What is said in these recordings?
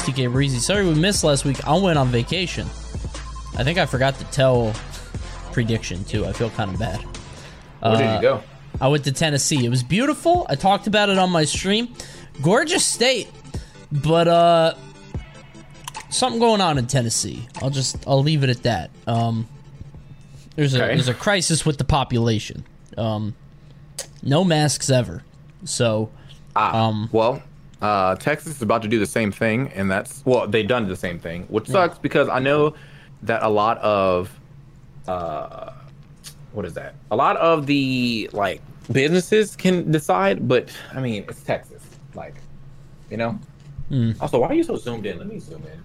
That's TK Breezy. Sorry we missed last week. I went on vacation. I think I forgot to tell prediction too. I feel kind of bad. Where did you go? I went to Tennessee. It was beautiful. I talked about it on my stream. Gorgeous state, but uh, something going on in Tennessee. I'll just I'll leave it at that. Um, there's a Okay. there's a crisis with the population. Um, no masks ever. So Ah, Um, well, uh, Texas is about to do the same thing, and that's well, they've done the same thing, which sucks because I know that a lot of, uh, what is that? A lot of the like businesses can decide, but I mean, it's Texas, like, you know. Hmm. Also, why are you so zoomed in? Let me zoom in.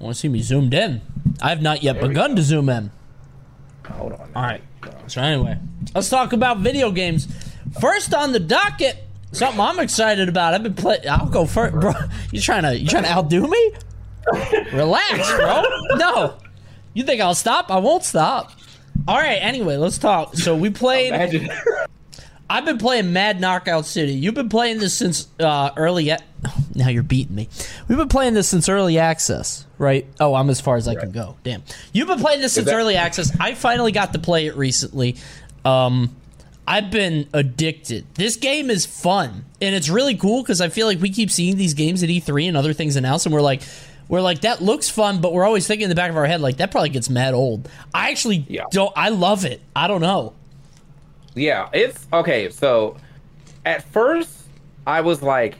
I want to see me zoomed in? I have not yet There begun to zoom in. Hold on. All right. So anyway, let's talk about video games. First on the docket, something I'm excited about. I've been playing. I'll go first, bro. You trying to you trying to outdo me? Relax, bro. No, you think I'll stop? I won't stop. All right. Anyway, let's talk. So we played. Imagine. I've been playing Mad Knockout City. You've been playing this since uh, early. A- now you're beating me. We've been playing this since early access, right? Oh, I'm as far as I can go. Damn. You've been playing this since that- early access. I finally got to play it recently. Um, I've been addicted. This game is fun, and it's really cool because I feel like we keep seeing these games at E3 and other things announced, and we're like. We're like that looks fun, but we're always thinking in the back of our head like that probably gets mad old. I actually Yeah. don't. I love it. I don't know. Yeah, it's okay. So at first, I was like,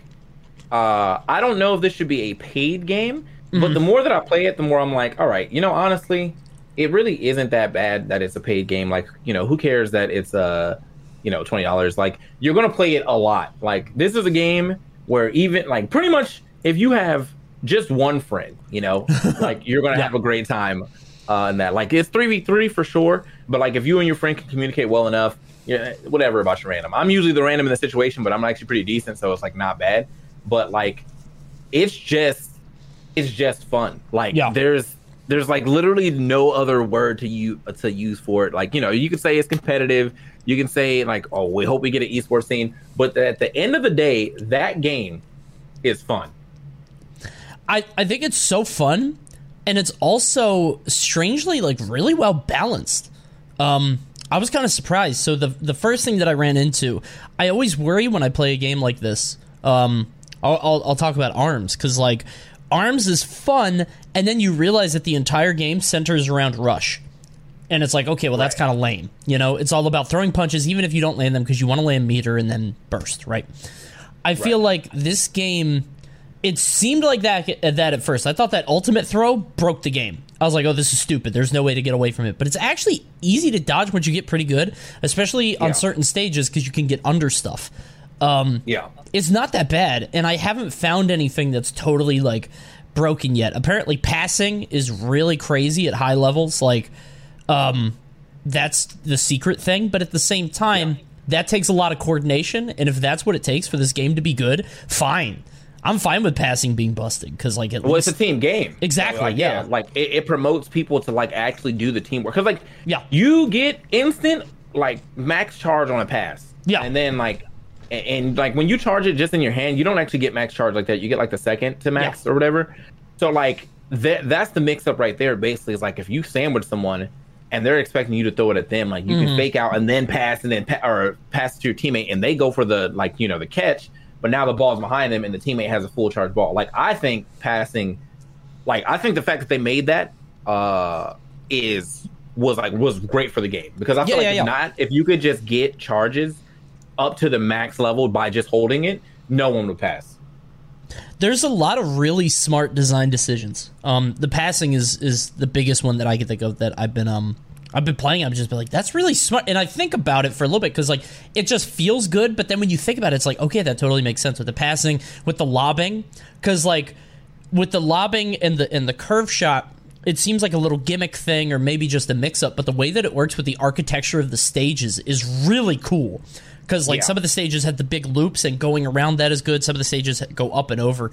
uh, I don't know if this should be a paid game, but the more that I play it, the more I'm like, all right, you know, honestly, it really isn't that bad that it's a paid game. Like, you know, who cares that it's uh, you know, twenty dollars? Like, you're gonna play it a lot. Like, this is a game where even like pretty much if you have just one friend, you know, like you're gonna have a great time uh, in that. Like, it's three v three for sure, but like if you and your friend can communicate well enough, yeah, whatever about your random. I'm usually the random in the situation, but I'm actually pretty decent, so it's like not bad. But like, it's just, it's just fun. Like, Yeah. there's, there's like literally no other word to you to use for it. Like, you know, you can say it's competitive. You can say like, oh, we hope we get an esports scene. But at the end of the day, that game is fun. I, I think it's so fun and it's also strangely like really well balanced. Um I was kind of surprised. So the the first thing that I ran into, I always worry when I play a game like this. Um I'll I'll, I'll talk about arms cuz like arms is fun and then you realize that the entire game centers around rush. And it's like, okay, well, that's Right. kind of lame. You know, it's all about throwing punches, even if you don't land them, because you want to land meter and then burst, right? I feel like this game, it seemed like that that at first. I thought that ultimate throw broke the game. I was like, oh, this is stupid. There's no way to get away from it. But it's actually easy to dodge once you get pretty good, especially on certain stages because you can get under stuff. Um, Yeah. It's not that bad, and I haven't found anything that's totally like broken yet. Apparently, passing is really crazy at high levels. Like, um, that's the secret thing. But at the same time, that takes a lot of coordination, and if that's what it takes for this game to be good, fine. I'm fine with passing being busted because, like, at Well, least it's a team game. Exactly, Like, yeah. Like it, it promotes people to like actually do the teamwork. Cause like Yeah. you get instant like max charge on a pass. Yeah. And then like and, and, like when you charge it just in your hand, you don't actually get max charge like that. You get like the second to max or whatever. So like that that's the mix up right there. Basically, is like if you sandwich someone and they're expecting you to throw it at them, like you Mm-hmm. can fake out and then pass and then pa- or pass it to your teammate and they go for the like you know the catch. But now the ball's behind them and the teammate has a full charge ball. Like I think passing like I think the fact that they made that uh is was like was great for the game because I feel Yeah, like yeah, if yeah. not if you could just get charges up to the max level by just holding it, no one would pass. there's a lot of really smart design decisions. Um, the passing is is the biggest one that I can think of that I've been um I've been playing. I've just been like, that's really smart, and I think about it for a little bit because like it just feels good. But then when you think about it, it's like, okay, that totally makes sense with the passing, with the lobbing, because like with the lobbing and the and the curve shot. It seems like a little gimmick thing, or maybe just a mix-up. But the way that it works with the architecture of the stages is really cool. Because like Yeah. some of the stages have the big loops, and going around that is good. Some of the stages go up and over.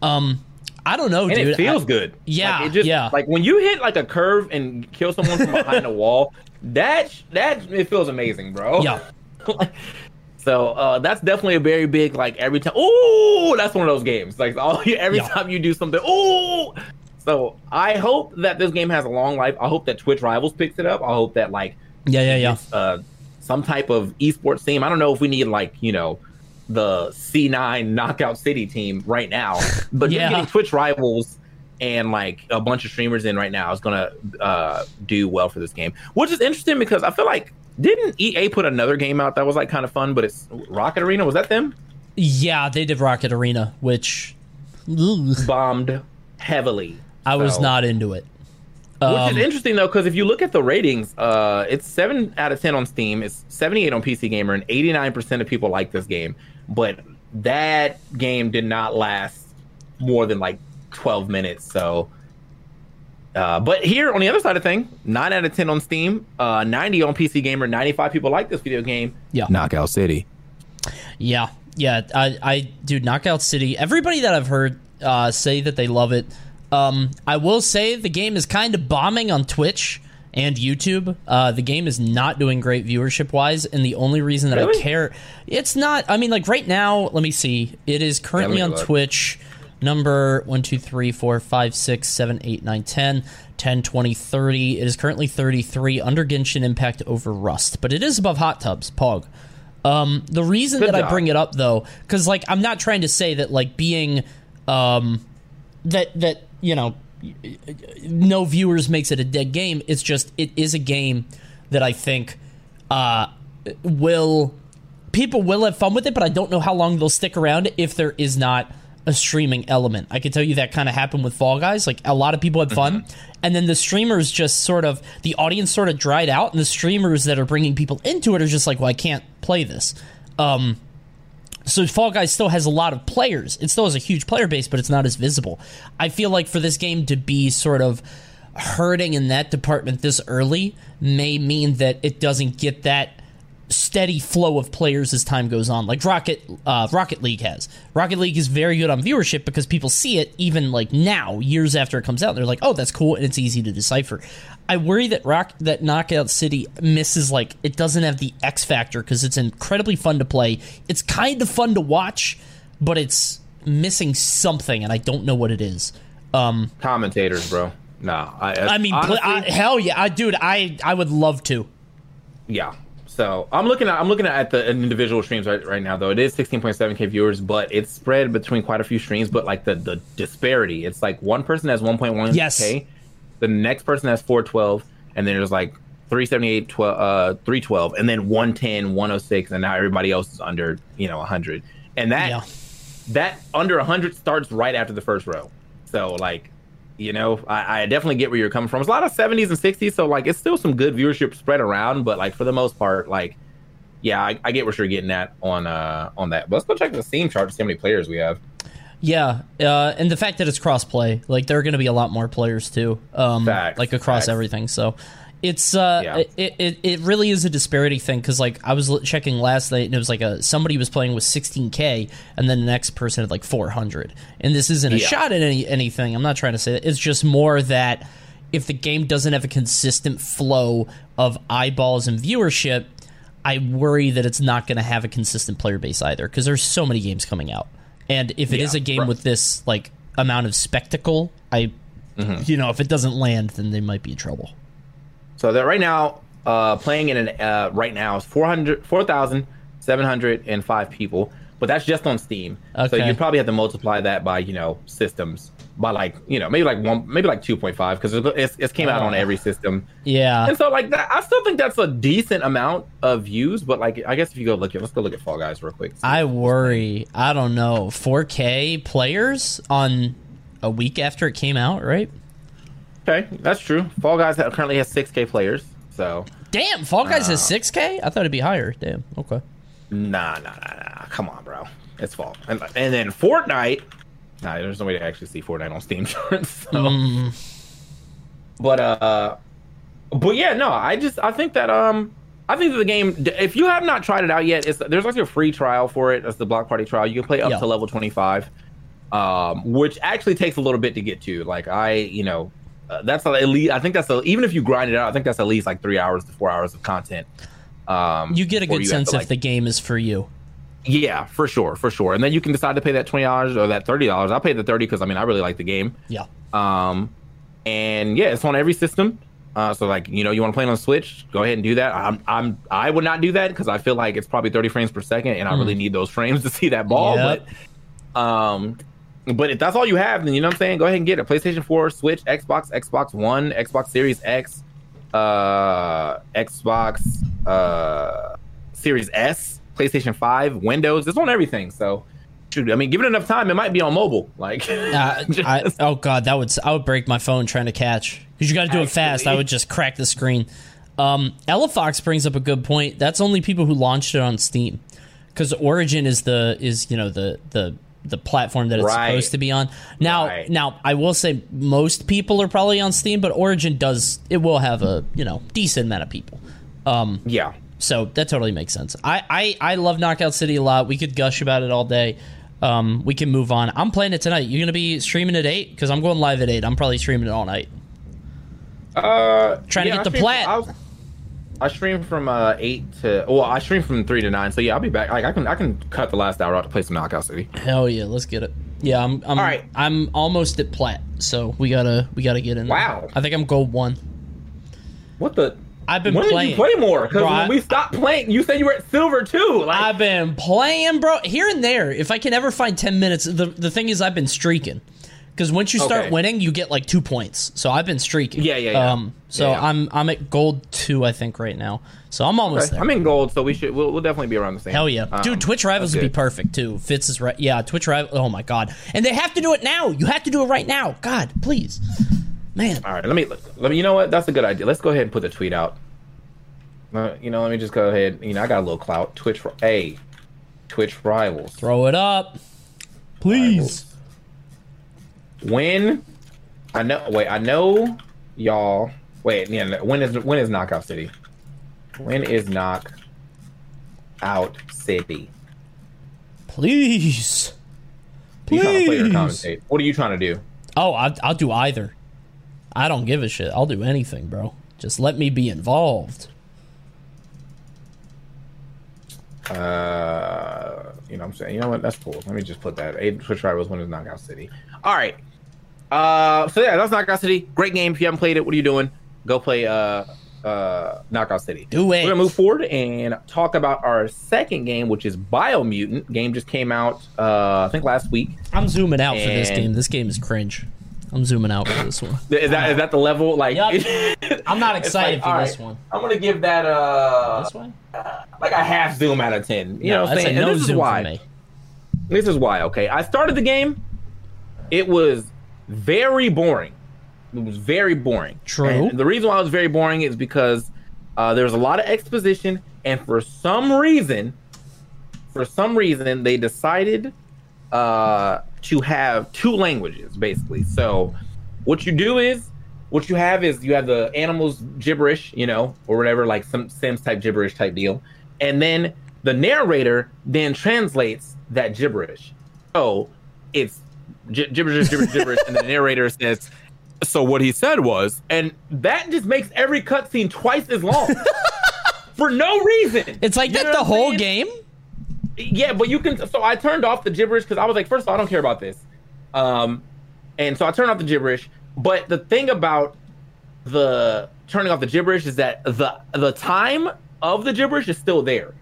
Um, I don't know, And dude. it feels I- good. Yeah, Like, it just, yeah. Like when you hit like a curve and kill someone from behind a wall, that that it feels amazing, bro. Yeah. so uh, that's definitely a very big like every time. Oh, that's one of those games. Like all every Yeah. time you do something. Oh. So I hope that this game has a long life. I hope that Twitch Rivals picks it up. I hope that like Yeah, yeah, yeah. uh, some type of esports team. I don't know if we need like you know the C9 Knockout City team right now, but Yeah. getting Twitch rivals and like a bunch of streamers in right now is gonna uh, do well for this game. Which is interesting because I feel like didn't EA put another game out that was like kind of fun, but it's Rocket Arena. Was that them? Yeah, they did Rocket Arena, which Ugh, Bombed heavily. I was not into it. Which Um, is interesting though, because if you look at the ratings, uh, it's seven out of ten on Steam, it's seventy-eight on PC Gamer, and eighty-nine percent of people like this game. But that game did not last more than like twelve minutes. So, uh, but here on the other side of thing, nine out of ten on Steam, uh, ninety on PC Gamer, ninety-five people like this video game. Yeah. Knockout City. Yeah, yeah. I, I, dude, Knockout City. Everybody that I've heard uh, say that they love it. Um, I will say the game is kind of bombing on Twitch and YouTube. Uh, the game is not doing great viewership wise, and the only reason that I care, it's not. I mean, like right now, let me see. It is currently me on. Twitch. Number 1, 2, 3, 4, 5, 6, 7, 8, 9, 10, 10, 20, 30. It is currently 33 under Genshin Impact over Rust, but it is above Hot Tubs, Pog. Um, the reason Good that I bring it up though, because like I'm not trying to say that like being, um, that that you know, no viewers makes it a dead game. It's just it is a game that I think uh, will people will have fun with it, but I don't know how long they'll stick around if there is not a streaming element. I can tell you that kind of happened with Fall Guys. Like a lot of people had fun, and then the streamers just sort of the audience sort of dried out, and the streamers that are bringing people into it are just like, well, I can't play this. Um, so Fall Guys still has a lot of players. It still has a huge player base, but it's not as visible. I feel like for this game to be sort of hurting in that department this early may mean that it doesn't get that steady flow of players as time goes on, like Rocket uh, Rocket League has. Rocket League is very good on viewership because people see it even like now, years after it comes out. They're like, "Oh, that's cool," and it's easy to decipher. I worry that Rock that Knockout City misses like it doesn't have the X factor because it's incredibly fun to play. It's kind of fun to watch, but it's missing something, and I don't know what it is. Um, Commentators, bro. Nah, I. I mean, honestly- I, hell yeah, I, dude, I I would love to. Yeah. So I'm looking at I'm looking at the individual streams right, right now though. It is 16.7k viewers, but it's spread between quite a few streams. But like the the disparity, it's like one person has 1.1k, Yes. The next person has 412, and then there's like 378, 12, uh, 312, and then 110, 106, and now everybody else is under, you know, 100. And that Yeah. that under 100 starts right after the first row. So like, you know, I, I definitely get where you're coming from. It's a lot of 70s and 60s, so like it's still some good viewership spread around, but like for the most part, like, yeah, I, I get what you're getting at on uh on that. But let's go check the Steam chart to see how many players we have. Yeah, uh, and the fact that it's cross-play, like there are going to be a lot more players too, um, Facts, like across facts. everything. So it's uh, Yeah. it, it it really is a disparity thing because like I was checking last night and it was like a somebody was playing with 16k and then the next person had like 400, and this isn't a Yeah. shot at any anything. I'm not trying to say that. It's just more that if the game doesn't have a consistent flow of eyeballs and viewership, I worry that it's not going to have a consistent player base either because there's so many games coming out. And if it Yeah, is a game right. with this like amount of spectacle, I, Mm-hmm. you know, if it doesn't land, then they might be in trouble. So that right now, uh, playing in an uh, right now is 400, 4,705 people, but that's just on Steam. So you probably have to multiply that by you know systems by like you know maybe like one maybe like 2.5 because it's, it's came out on Ah. every system. Yeah, And so like that, I still think that's a decent amount of views. But like I guess if you go look at let's go look at Fall Guys real quick. I worry. I don't know. 4K players on a week after it came out, right? okay, that's true. Fall Guys currently has 6k players. So Damn, Fall Guys Uh. has 6K. I thought it'd be higher. Damn. Okay. Nah, nah, nah, nah. Come on, bro. It's fall. And, and then Fortnite. Nah, there's no way to actually see Fortnite on Steam charts. So. Mm. But uh, but yeah, no. I just I think that um, I think that the game. If you have not tried it out yet, it's there's actually a free trial for it. That's the Block Party trial. You can play up Yeah. to level 25, um, which actually takes a little bit to get to. Like I, you know. Uh, that's at least. I think that's a, even if you grind it out. I think that's at least like three hours to four hours of content. Um, You get a good sense to, if the game is for you. Yeah, for sure, for sure. And then you can decide to pay that twenty dollars or that thirty dollars. I paid the thirty because I mean I really like the game. Yeah. Um, and yeah, it's on every system. Uh, so like you know you want to play it on Switch, go ahead and do that. I'm I'm I would not do that because I feel like it's probably thirty frames per second, and I really need those frames to see that ball. Yep. But um, but if that's all you have, then you know what I'm saying. Go ahead and get it. PlayStation Four, Switch, Xbox, Xbox One, Xbox Series X, uh, Xbox uh, Series S, PlayStation Five, Windows. It's on everything. So. Shoot, I mean, give it enough time, it might be on mobile. Like, Uh, I, oh god, that would I would break my phone trying to catch because you got to do it fast. I would just crack the screen. Um, Ella Fox brings up a good point. That's only people who launched it on Steam because Origin is the is you know the the the platform that it's Right. supposed to be on. Now, Right. now I will say most people are probably on Steam, but Origin does it will have a you know decent amount of people. Um, yeah, so that totally makes sense. I, I, I love Knockout City a lot. We could gush about it all day. Um, we can move on. I'm playing it tonight. You're gonna be streaming at eight because I'm going live at eight. I'm probably streaming it all night. Uh, Trying to get I the plat. I, stream from uh eight to well, I stream from three to nine. So yeah, I'll be back. Like I can I can cut the last hour out to play some Knockout City. Hell yeah, let's get it. Yeah, I'm. I'm All right. I'm almost at plat, so we gotta we gotta get in. there. Wow. I think I'm gold one. What the? I've been when playing. did you play more? Because when we stopped playing, you said you were at silver too. Like I've been playing, bro, here and there. If I can ever find ten minutes, the the thing is, I've been streaking. Because once you start Okay. winning, you get like two points. So I've been streaking. Yeah, yeah, yeah. Um, so Yeah, yeah. I'm I'm at gold two, I think, right now. So I'm almost Okay, there. I'm in gold, so we should we'll, we'll definitely be around the same. Hell yeah, Um, dude! Twitch rivals would be perfect too. Fitz is right. Yeah, Twitch rival. Oh my god! And they have to do it now. You have to do it right now. God, please, man. All right, let me let me. You know what? That's a good idea. Let's go ahead and put the tweet out. Uh, you know, let me just go ahead. You know, I got a little clout. Twitch, hey, Twitch rivals. Throw it up, please. When I know, wait, I know y'all. Wait, yeah, when is when is Knockout City? When is Knock Out City? Please, You trying to play or please. What are you trying to do? Oh, I'll, I'll do either. I don't give a shit. I'll do anything, bro. Just let me be involved. Uh, you know what I'm saying? You know what? That's cool. Let me just put that. Eight Twitch rivals when is Knockout City. All right. Uh, so yeah, that's Knockout City. Great game. If you haven't played it, what are you doing? Go play uh uh Knockout City. Do it. We're gonna move forward and talk about our second game, which is Biomutant. Game just came out uh I think last week. I'm zooming out for this game. This game is cringe. I'm zooming out for this one. Is that is that the level? Like, Yup. I'm not excited like, for all this one. I'm gonna give that uh This one? like a half zoom out of ten. You know what I'm saying? And no this is why. This is why. Okay, I started the game. It was very boring. It was very boring. True. And the reason why it was very boring is because uh, there was a lot of exposition, and for some reason, for some reason, they decided uh, to have two languages basically. So, what you do is, what you have is you have the animals gibberish, you know, or whatever, like some Sims type gibberish type deal, and then the narrator then translates that gibberish. So it's gi- gibberish, gibberish, gibberish, and the narrator says, "So what he said was," and that just makes every cutscene twice as long for no reason. It's like You that the whole saying? game. Yeah, but you can. So I turned off the gibberish because I was like, first of all, I don't care about this. Um, and so I turned off the gibberish. But the thing about the turning off the gibberish is that the the time of the gibberish is still there.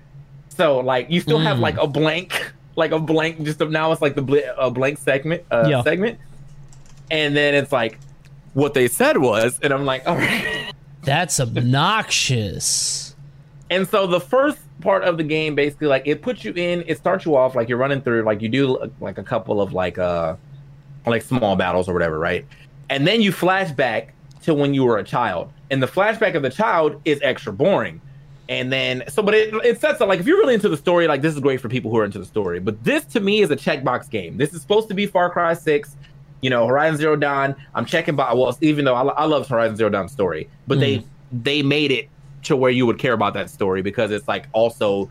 So like you still have Mm. like a blank, like a blank. Just now it's like the bl- a blank segment uh, Yeah. segment, and then it's like what they said was, and I'm like, all right. That's obnoxious. And so the first part of the game, basically, like it puts you in, it starts you off like you're running through, like you do like a couple of like uh like small battles or whatever, right? And then you flash back to when you were a child, and the flashback of the child is extra boring. And then so, but it it sets up like if you're really into the story, like this is great for people who are into the story. But this to me is a checkbox game. This is supposed to be Far Cry Six. You know, Horizon Zero Dawn. I'm checking by. Well, even though I, I love Horizon Zero Dawn story, but they they made it to where you would care about that story because it's like also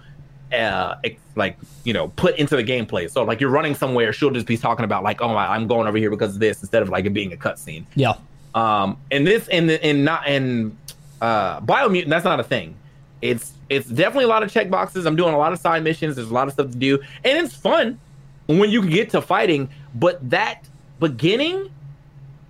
uh ex- like you know put into the gameplay. So like you're running somewhere she'll just be talking about like oh I- i'm going over here because of this instead of like it being a cutscene. Yeah. um and this and the and not and uh biomutant that's not a thing. It's it's definitely a lot of check boxes i'm doing a lot of side missions. There's a lot of stuff to do. And it's fun when you get to fighting but that beginning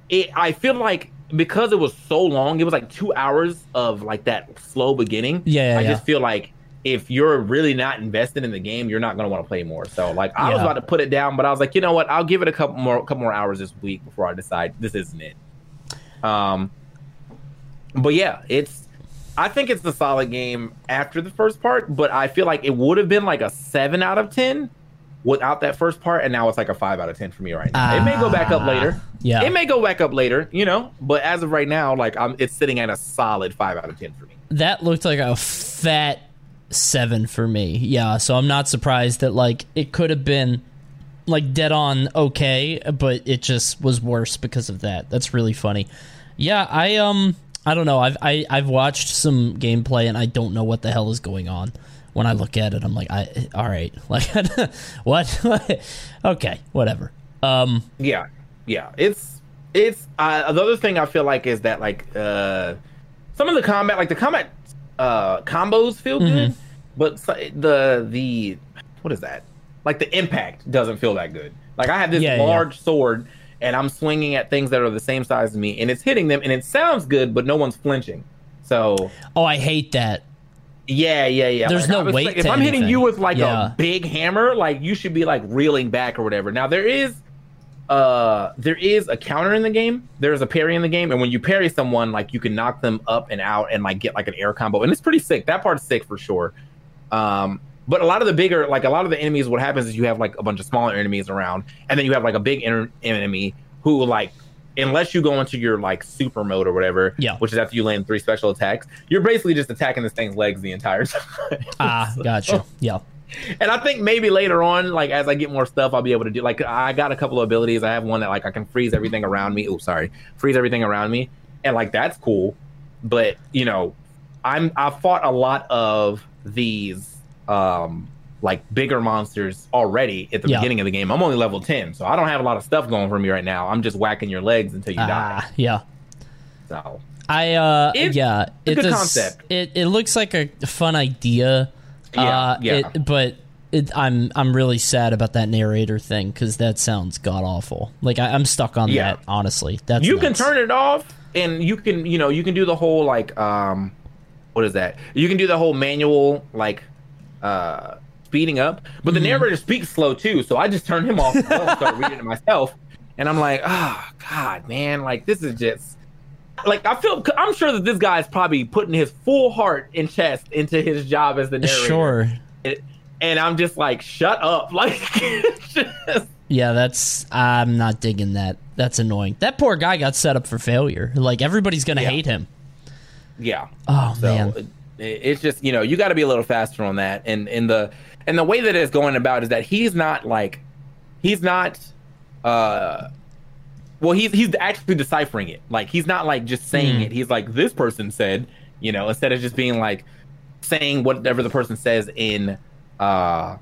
it i feel like because it was so long it was like two hours of like that slow beginning Yeah, yeah, i yeah. just feel like if you're really not invested in the game you're not going to want to play more. So like i was about to put it down but i was like you know what? I'll give it a couple more couple more hours this week before i decide this isn't it. Um but yeah it's i think it's a solid game after the first part but i feel like it would have been like a 7 out of 10 without that first part and now it's like a 5 out of 10 for me right now it may go back up Ah, later yeah. it may go back up later you know but as of right now like i'm it's sitting at a solid 5 out of 10 for me That looked like a fat seven for me. Yeah, so I'm not surprised that like it could have been like dead on okay, but it just was worse because of that. That's really funny. Yeah, I um I don't know. I've I, I've watched some gameplay and I don't know what the hell is going on. When I look at it, I'm like, I all right, like what? okay, whatever. Um, Yeah, yeah. It's it's uh, the other thing I feel like is that like uh some of the combat, like the combat uh combos feel good, but so- the the what is that? Like the impact doesn't feel that good. Like I have this Yeah, yeah. large sword and I'm swinging at things that are the same size as me, and it's hitting them, and it sounds good, but no one's flinching. So oh, I hate that. Yeah, yeah, yeah. There's Like, no was weight like, If I'm hitting you with like Yeah. a big hammer, like you should be like reeling back or whatever. Now there is, uh, there is a counter in the game. There's a parry in the game, and when you parry someone, like you can knock them up and out and like get like an air combo, and it's pretty sick. That part's sick for sure. Um, but a lot of the bigger, like a lot of the enemies, what happens is you have like a bunch of smaller enemies around, and then you have like a big inter- enemy who like. Unless you go into your like super mode or whatever, Yeah. which is after you land three special attacks, you're basically just attacking this thing's legs the entire time. Ah, gotcha. Yeah. And I think maybe later on, like as I get more stuff, I'll be able to do. Like I got a couple of abilities. I have one that like I can freeze everything around me. Oh, sorry, freeze everything around me, and like that's cool. But you know, I'm I've fought a lot of these um like bigger monsters already at the Yeah. beginning of the game. I'm only level ten, so I don't have a lot of stuff going for me right now. I'm just whacking your legs until you die. Ah, yeah. So I uh It's yeah, a it good does, concept. It it looks like a fun idea. Yeah, uh, yeah. It, but it, I'm I'm really sad about that narrator thing because that sounds god awful. Like I, I'm stuck on Yeah. that. Honestly, that's you can turn it off and you can you know you can do the whole like um what is that you can do the whole manual like uh speeding up but the Mm-hmm. narrator speaks slow too so i just turned him off and started reading it myself and I'm like, oh god, man, like this is just like I feel. I'm sure that this guy is probably putting his full heart and chest into his job as the narrator. Sure. It- and I'm just like, shut up, like. just- Yeah, that's I'm not digging that. That's annoying. That poor guy got set up for failure. Like everybody's gonna Yeah. hate him. yeah. Oh So man. It, it's just you know you got to be a little faster on that, and and the and the way that it's going about is that he's not like he's not uh well he's he's actually deciphering it like he's not like just saying Hmm. it he's like this person said you know instead of just being like saying whatever the person says in uh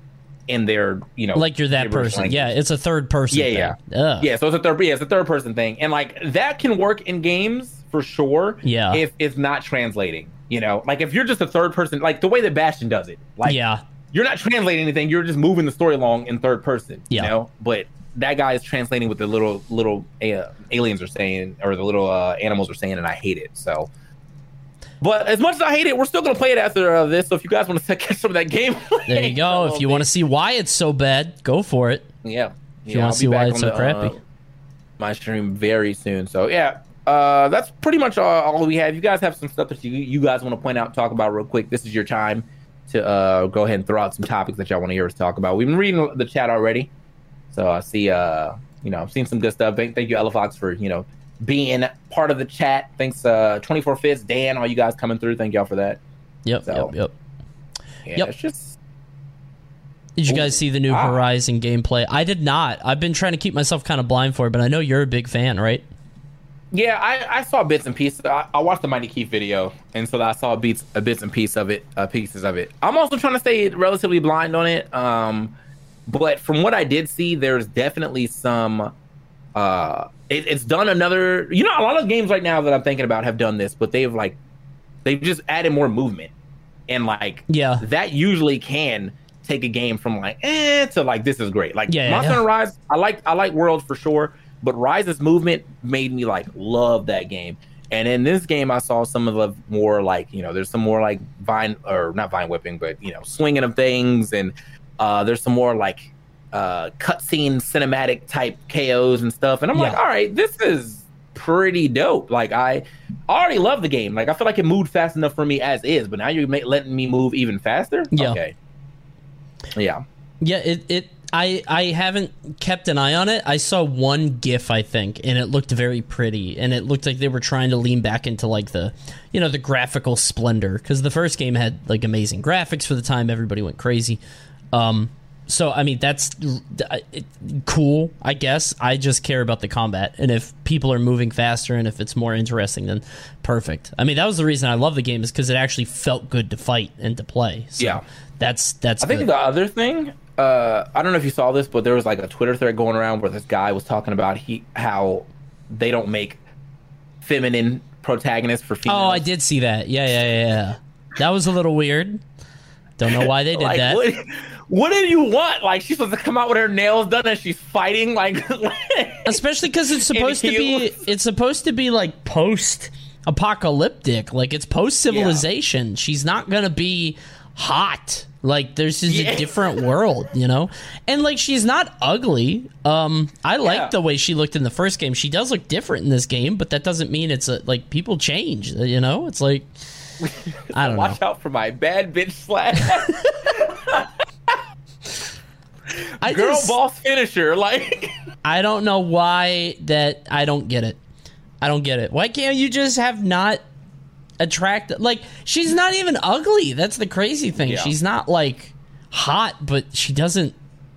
in their you know Like you're that person. language. Yeah, it's a third person. Yeah, thing. Ugh. Yeah, so it's a third, yeah, it's a third person thing, and like that can work in games for sure. Yeah. if it's not translating, you know, like if you're just a third person, like the way that Bastion does it, like yeah. you're not translating anything, you're just moving the story along in third person, Yeah. you know. But that guy is translating what the little little uh, aliens are saying or the little uh, animals are saying, and I hate it. So. But as much as I hate it, we're still gonna play it after uh, this. So if you guys want to catch some of that game, There you go. If you want to see why it's so bad, go for it. yeah. If you wanna see why it's so crappy. my stream very soon. So yeah, uh, that's pretty much all, all we have. You guys have some stuff that you you guys want to point out, talk about real quick. This is your time to uh, go ahead and throw out some topics that y'all want to hear us talk about. We've been reading the chat already, so I see. Uh, you know, I've seen some good stuff. Thank, thank you, Elefox, for you know being part of the chat. Thanks, uh, 24 Fits, Dan, all you guys coming through. Thank y'all for that. Yep, So- yep, yep. Yeah, Yep. it's just Did you guys see the new Ah. Horizon gameplay? I did not. I've been trying to keep myself kind of blind for it, but I know you're a big fan, right? Yeah, I, I saw bits and pieces. I, I watched the Mighty Keef video, and so I saw bits, uh, bits and piece of it, uh, pieces of it. I'm also trying to stay relatively blind on it. Um, but from what I did see, there's definitely some. Uh, it, it's done another. You know, a lot of games right now that I'm thinking about have done this, but they've like, they've just added more movement, and like, Yeah. that usually can take a game from like eh to like this is great. Like yeah, Monster yeah. Rise, I like I like World for sure, but Rise's movement made me like love that game. And in this game, I saw some of the more like you know, there's some more like vine or not vine whipping, but you know, swinging of things, and uh, there's some more like uh, cutscene cinematic type KOs and stuff. And I'm like, all right, this is pretty dope. Like I already love the game. Like I feel like it moved fast enough for me as is, but now you're ma- letting me move even faster. Yeah. Okay. Yeah. Yeah, it, it I I haven't kept an eye on it. I saw one GIF, I think, and it looked very pretty, and it looked like they were trying to lean back into like the, you know, the graphical splendor because the first game had like amazing graphics for the time. Everybody went crazy. Um, so I mean that's uh, it, cool, I guess. I just care about the combat, and if people are moving faster and if it's more interesting, then perfect. I mean that was the reason I love the game is because it actually felt good to fight and to play. So Yeah. that's that's. I think good. the other thing, uh, I don't know if you saw this, but there was like a Twitter thread going around where this guy was talking about he how they don't make feminine protagonists for females. Oh, I did see that. Yeah, yeah, yeah, yeah. That was a little weird. Don't know why they did like, that. What, what did you want? Like she's supposed to come out with her nails done and she's fighting like. Especially because it's supposed to be. It's supposed to be like post apocalyptic. Like it's post civilization. She's not gonna be hot. Like there's just Yeah. a different world, you know. And like she's not ugly. Um, I like Yeah. the way she looked in the first game. She does look different in this game, but that doesn't mean it's a, like people change. You know, it's like. I don't know. Watch out for my bad bitch slash I girl just- boss finisher. Like I don't know why that I don't get it. I don't get it. Why can't you just have not attracted like she's not even ugly. That's the crazy thing. Yeah. She's not like hot, but she doesn't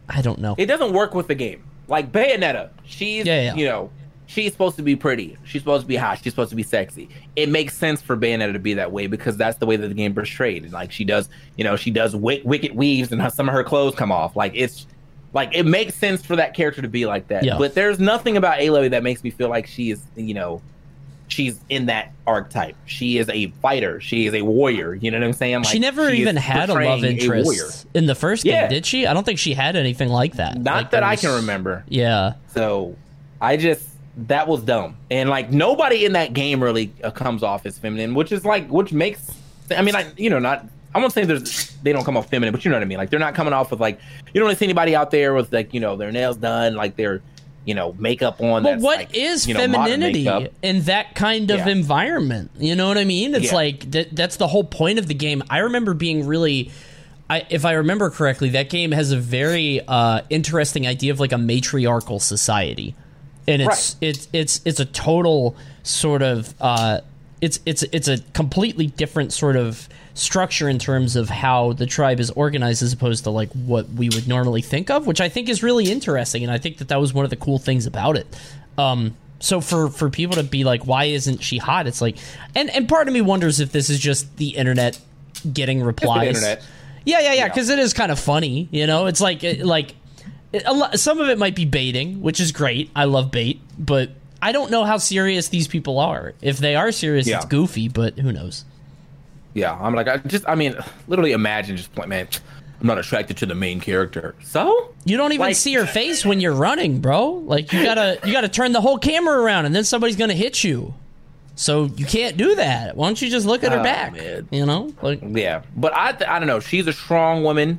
I don't know. it doesn't work with the game. Like Bayonetta, she's Yeah, yeah. you know she's supposed to be pretty. She's supposed to be hot. She's supposed to be sexy. It makes sense for Bayonetta to be that way because that's the way that the game portrayed. And like she does, you know, she does wick, wicked weaves and her, some of her clothes come off. Like it's like it makes sense for that character to be like that. Yeah. But there's nothing about Aloy that makes me feel like she is, you know, she's in that archetype. She is a fighter. She is a warrior. You know what I'm saying? Like, she never is even had a love portraying a interest in the first game, Yeah. did she? I don't think she had anything like that. Not Like, that there I can remember. Yeah. So I just that was dumb, and like nobody in that game really uh, comes off as feminine, which is like which makes. I mean, I you know not. I won't say there's they don't come off feminine, but you know what I mean. Like they're not coming off with like you don't really see anybody out there with like you know their nails done, like they're you know makeup on. That's what like, is you know, femininity in that kind of Yeah. environment? You know what I mean? It's Yeah. like that, that's the whole point of the game. I remember being really. I, if I remember correctly, that game has a very uh, interesting idea of like a matriarchal society, and it's it's it's it's a total sort of uh, it's it's it's a completely different sort of structure in terms of how the tribe is organized as opposed to like what we would normally think of, which I think is really interesting, and I think that that was one of the cool things about it. Um, so for for people to be like, why isn't she hot? It's like, and and part of me wonders if this is just the internet getting replies. internet. Yeah, yeah, yeah. Because it is kind of funny, you know. It's like it, like it, a lot, some of it might be baiting, which is great. I love bait, but I don't know how serious these people are. If they are serious, Yeah. it's goofy, but who knows? Yeah, I'm like, I just, I mean, literally imagine just like, man, I'm not attracted to the main character. So You don't even Like- see her face when you're running, bro. Like you gotta you gotta turn the whole camera around, and then somebody's gonna hit you. So you can't do that. Why don't you just look at her Oh, back? man. You know, like yeah, but I, th- I don't know. She's a strong woman.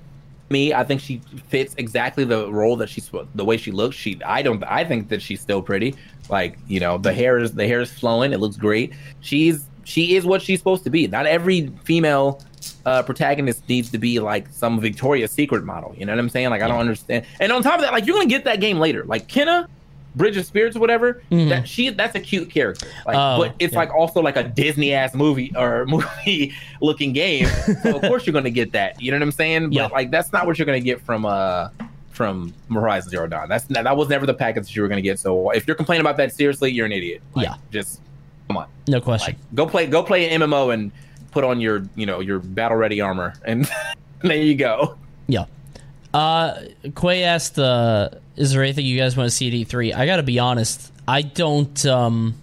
Me, I think she fits exactly the role that she's the way she looks. She, I don't, I think that she's still pretty. Like you know, the hair is the hair is flowing. It looks great. She's she is what she's supposed to be. Not every female uh, protagonist needs to be like some Victoria's Secret model. You know what I'm saying? Like I don't understand. And on top of that, like you're gonna get that game later. Like Kena, Bridge of Spirits or whatever. That she that's a cute character. Like, Oh, but it's yeah. like also like a Disney ass movie or movie looking game. So of course you're gonna get that. You know what I'm saying? But Yeah. like that's not what you're gonna get from uh from Horizon Zero Dawn. That's that was never the package that you were gonna get. So if you're complaining about that seriously, you're an idiot. Like, Yeah. Just come on. no question. Go play go play an MMO and put on your you know your battle ready armor and there you go. Yeah. Uh, Quay asked, uh, "Is there anything you guys want to see at E3?" I got to be honest. I don't. Um,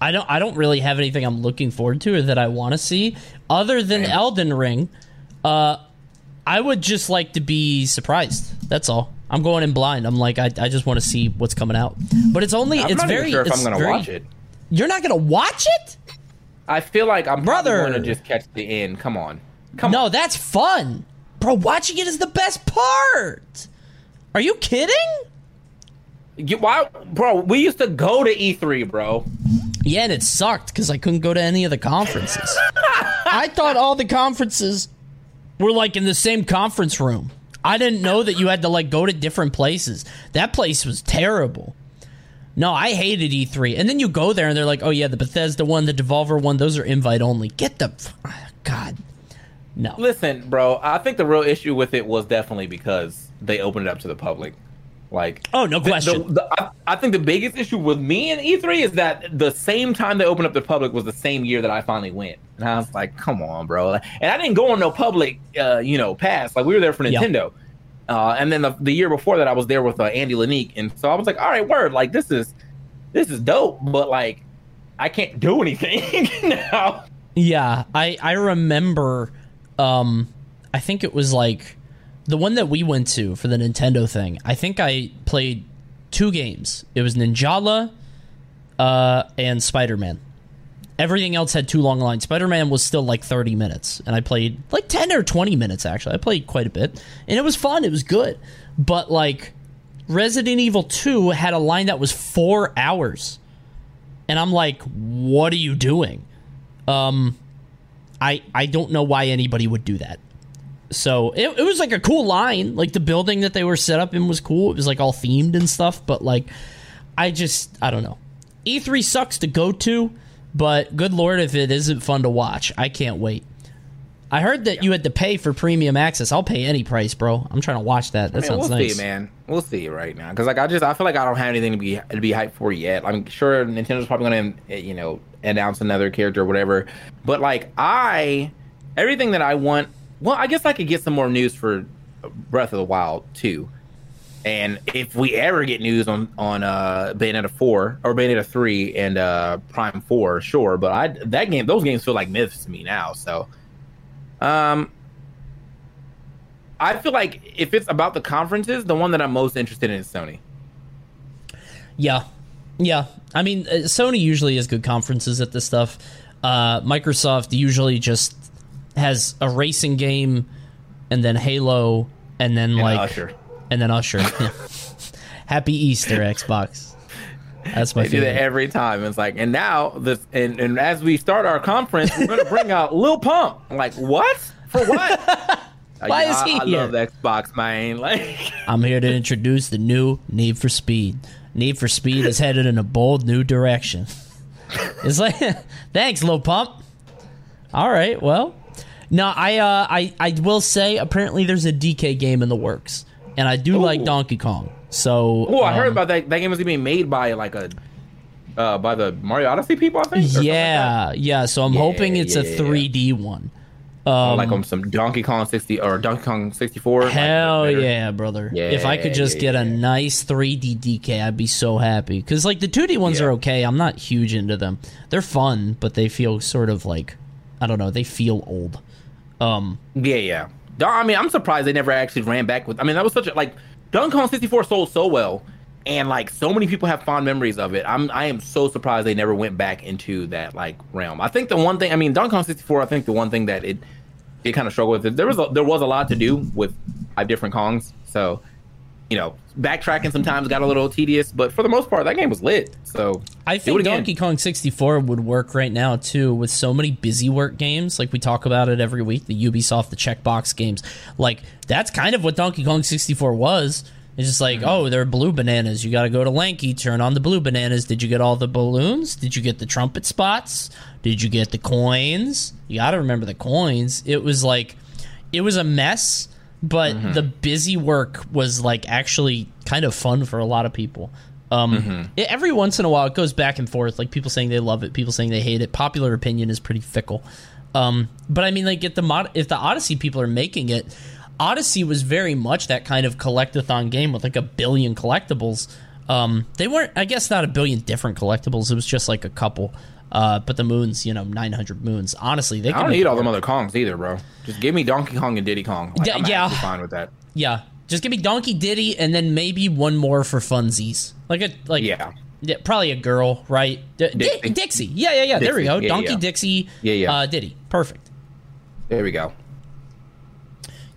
I don't. I don't really have anything I'm looking forward to or that I want to see, other than Elden Ring. Uh, I would just like to be surprised. That's all. I'm going in blind. I'm like, I, I just want to see what's coming out. But it's only. I'm it's not very. sure if I'm gonna very- watch it. You're not gonna watch it? I feel like I'm Brother. going to just catch the end. Come on, come no, on. that's fun, bro. Watching it is the best part. Are you kidding? You, why, bro? We used to go to E3, bro. Yeah, and it sucked because I couldn't go to any of the conferences. I thought all the conferences were like in the same conference room. I didn't know that you had to like go to different places. That place was terrible. No, I hated E3. And then you go there and they're like, oh yeah, the Bethesda one, the Devolver one, those are invite only. Get the. God. No. Listen, bro. I think the real issue with it was definitely because they opened it up to the public. Like, Oh, no question. the- the- I, I think the biggest issue with me and E3 is that the same time they opened up the public was the same year that I finally went, and I was like, "Come on, bro!" And I didn't go on no public, uh, you know, pass. Like we were there for. Nintendo, uh, and then the, the year before that, I was there with uh, Andy Lunique, and so I was like, "All right, word, like this is this is dope," but like I can't do anything now. Yeah, I I remember. Um, I think it was like the one that we went to for the Nintendo thing. I think I played two games. It was Ninjala, uh, and Spider Man. Everything else had too long a line. Spider Man was still like thirty minutes, and I played like ten or twenty minutes. Actually, I played quite a bit, and it was fun. It was good, but like Resident Evil Two had a line that was four hours, and I'm like, what are you doing? Um, I I don't know why anybody would do that. So it, it was like a cool line. Like the building that they were set up in was cool. It was like all themed and stuff. But like, I just I don't know. E3 sucks to go to, but good lord, if it isn't fun to watch, I can't wait. I heard that you had to pay for premium access. I'll pay any price, bro. I'm trying to watch that. That I mean, sounds we'll nice. see, man. We'll see right now because like I just I feel like I don't have anything to be to be hyped for yet. I'm sure Nintendo's probably going to eh, you know announce another character or whatever. But like I, everything that I want. Well, I guess I could get some more news for Breath of the Wild too. And if we ever get news on on uh, Bayonetta four or Bayonetta three and uh, Prime four, sure. But I that game those games feel like myths to me now. So, um, I feel like if it's about the conferences, the one that I'm most interested in is Sony. Yeah, yeah. I mean, uh, Sony usually has good conferences at this stuff. Uh, Microsoft usually just has a racing game, and then Halo, and then like Usher. And then Usher. Yeah. Happy Easter, Xbox. That's my They do that favorite. every time. It's like, and now this, and, and as we start our conference, we're gonna bring out Lil Pump. I'm like, what? For what? Why is he I, I here? love Xbox, man. Like, I'm here to introduce the new Need for Speed. Need for Speed is headed in a bold new direction. It's like, thanks, Lil Pump. All right, well, no, I, uh, I, I will say apparently there's a DK game in the works, and I do like Donkey Kong. So, oh, I heard um, about that. That game was being made by like a, uh, by the Mario Odyssey people, I think. something like. Yeah, yeah. So I'm Yeah, hoping it's a yeah, yeah. 3D one. Um, like on some Donkey Kong 60 or Donkey Kong 64. Hell better. yeah, brother! if I could just yeah, get a nice 3D DK, I'd be so happy. Because like the 2D ones Yeah. are okay. I'm not huge into them. They're fun, but they feel sort of like I don't know. They feel old. Um, Yeah, yeah. I mean, I'm surprised they never actually ran back with. I mean, that was such a like Donkey Kong 64 sold so well, and like so many people have fond memories of it. I'm I am so surprised they never went back into that like realm. I think the one thing, I mean, Donkey Kong 64. I think the one thing that it it kind of struggled with. There was a, there was a lot to do with five different Kongs, so you know, backtracking sometimes got a little tedious, but for the most part, that game was lit. So I think. Donkey Kong 64 would work right now too with so many busy work games. Like we talk about it every week, the Ubisoft, the checkbox games. Like that's kind of what Donkey Kong 64 was. It's just like, mm-hmm. oh, there are blue bananas. You got to go to Lanky, turn on the blue bananas. Did you get all the balloons? Did you get the trumpet spots? Did you get the coins? You got to remember the coins. It was like, it was a mess, but the busy work was like actually kind of fun for a lot of people. Um, it- every once in a while, it goes back and forth. Like people saying they love it, people saying they hate it. Popular opinion is pretty fickle. Um, but I mean, like if the mod- if the Odyssey people are making it, Odyssey was very much that kind of collectathon game with like a billion collectibles. Um, they weren't, I guess, not a billion different collectibles. It was just like a couple. Uh, but the moons, you know, 900 moons. Honestly, they I don't need all them other Kongs either, bro. Just give me Donkey Kong and Diddy Kong. Like, Yeah, I'm yeah. fine with that. Yeah, just give me Donkey Diddy and then maybe one more for funsies. Like a like Yeah. Yeah, probably a girl, right? D- Di- Dixie. Dixie. Yeah, yeah, yeah. there we go. Yeah, Donkey yeah. Dixie. Yeah, yeah. Uh, Diddy. Perfect. There we go.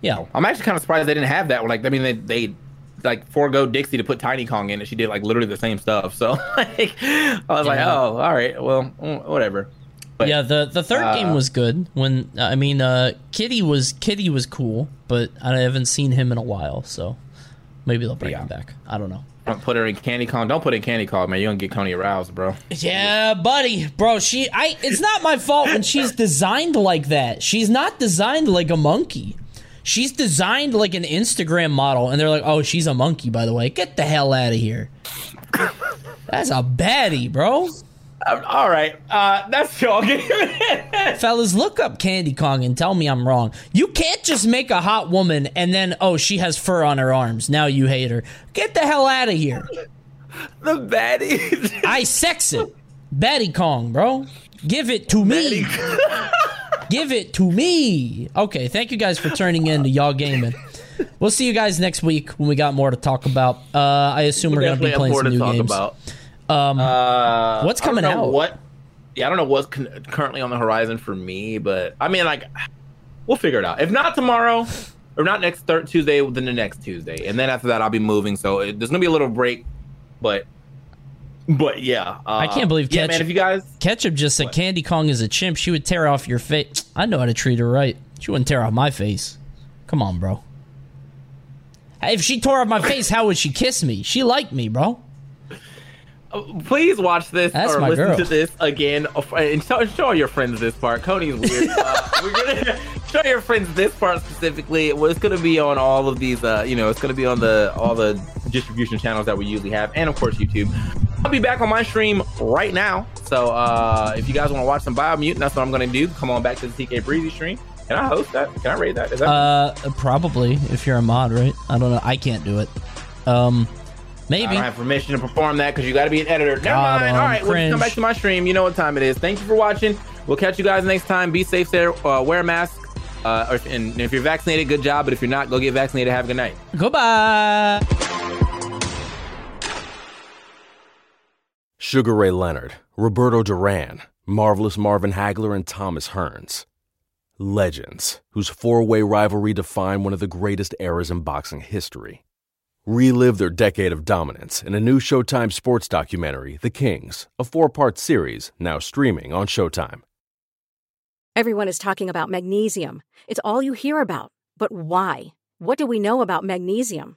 Yeah. I'm actually kind of surprised they didn't have that. One. Like, I mean, they they like forego Dixie to put Tiny Kong in, and she did like literally the same stuff. So like, I was like, oh, all right, well, mm, whatever. But yeah, the the third uh, game was good. When I mean, uh, Kiddy was Kiddy was cool, but I haven't seen him in a while, so maybe they'll bring Yeah. him back. I don't know. don't put her in Candy Kong. Don't put in Candy Kong, man. You're gonna get Coney aroused, bro. Yeah, buddy, bro. She, I. It's not my fault when she's designed like that. She's not designed like a monkey. She's designed like an Instagram model, and they're like, "Oh, she's a monkey." By the way, get the hell out of here. That's a baddie, bro. Um, all right, uh, that's game. Fellas, look up Candy Kong and tell me I'm wrong. You can't just make a hot woman and then, oh, she has fur on her arms. Now you hate her. Get the hell out of here. the baddies. I sex it. Batty Kong, bro. Give it to me. Give it to me. Okay, thank you guys for turning in to Y'all Gaming. We'll see you guys next week when we got more to talk about. Uh, I assume we're going to be playing some new games. about. Um, uh, what's I don't coming know out? What? Yeah, I don't know what's con- currently on the horizon for me, but I mean, like, we'll figure it out. If not tomorrow, or not next third Tuesday, then the next Tuesday, and then after that, I'll be moving. So it, there's gonna be a little break, but, but yeah, uh, I can't believe yeah, man. If you guys, Ketchup just said Candy Kong is a chimp. She would tear off your face. I know how to treat her right. She wouldn't tear off my face. Come on, bro. If she tore off my face, how would she kiss me? She liked me, bro. please watch this That's or listen girl. to this again, uh, and show, show your friends this part. Cody's weird. uh, we're gonna show your friends this part specifically. Well, it's gonna be on all of these. Uh, you know, it's gonna be on the all the distribution channels that we usually have, and of course YouTube. I'll be back on my stream right now. So uh, if you guys want to watch some Biomutant, that's what I'm gonna do. Come on back to the TK Breezy stream. Can I host that? Can I rate that? Is that Uh, probably if you're a mod, right? I don't know. I can't do it. Um, I maybe. don't have permission to perform that because you got to be an editor. Never God, mind. um, All right, we'll come back to my stream. You know what time it is. Thank you for watching. We'll catch you guys next time. Be safe there. Uh, wear a mask. Uh, or and if you're vaccinated, good job. But if you're not, go get vaccinated. Have a good night. Goodbye. Sugar Ray Leonard, Roberto Duran, Marvelous Marvin Hagler, and Thomas Hearns. Legends, whose four way rivalry defined one of the greatest eras in boxing history. Relive their decade of dominance in a new Showtime sports documentary, The Kings, a four part series now streaming on Showtime. Everyone is talking about magnesium. It's all you hear about. But why? What do we know about magnesium?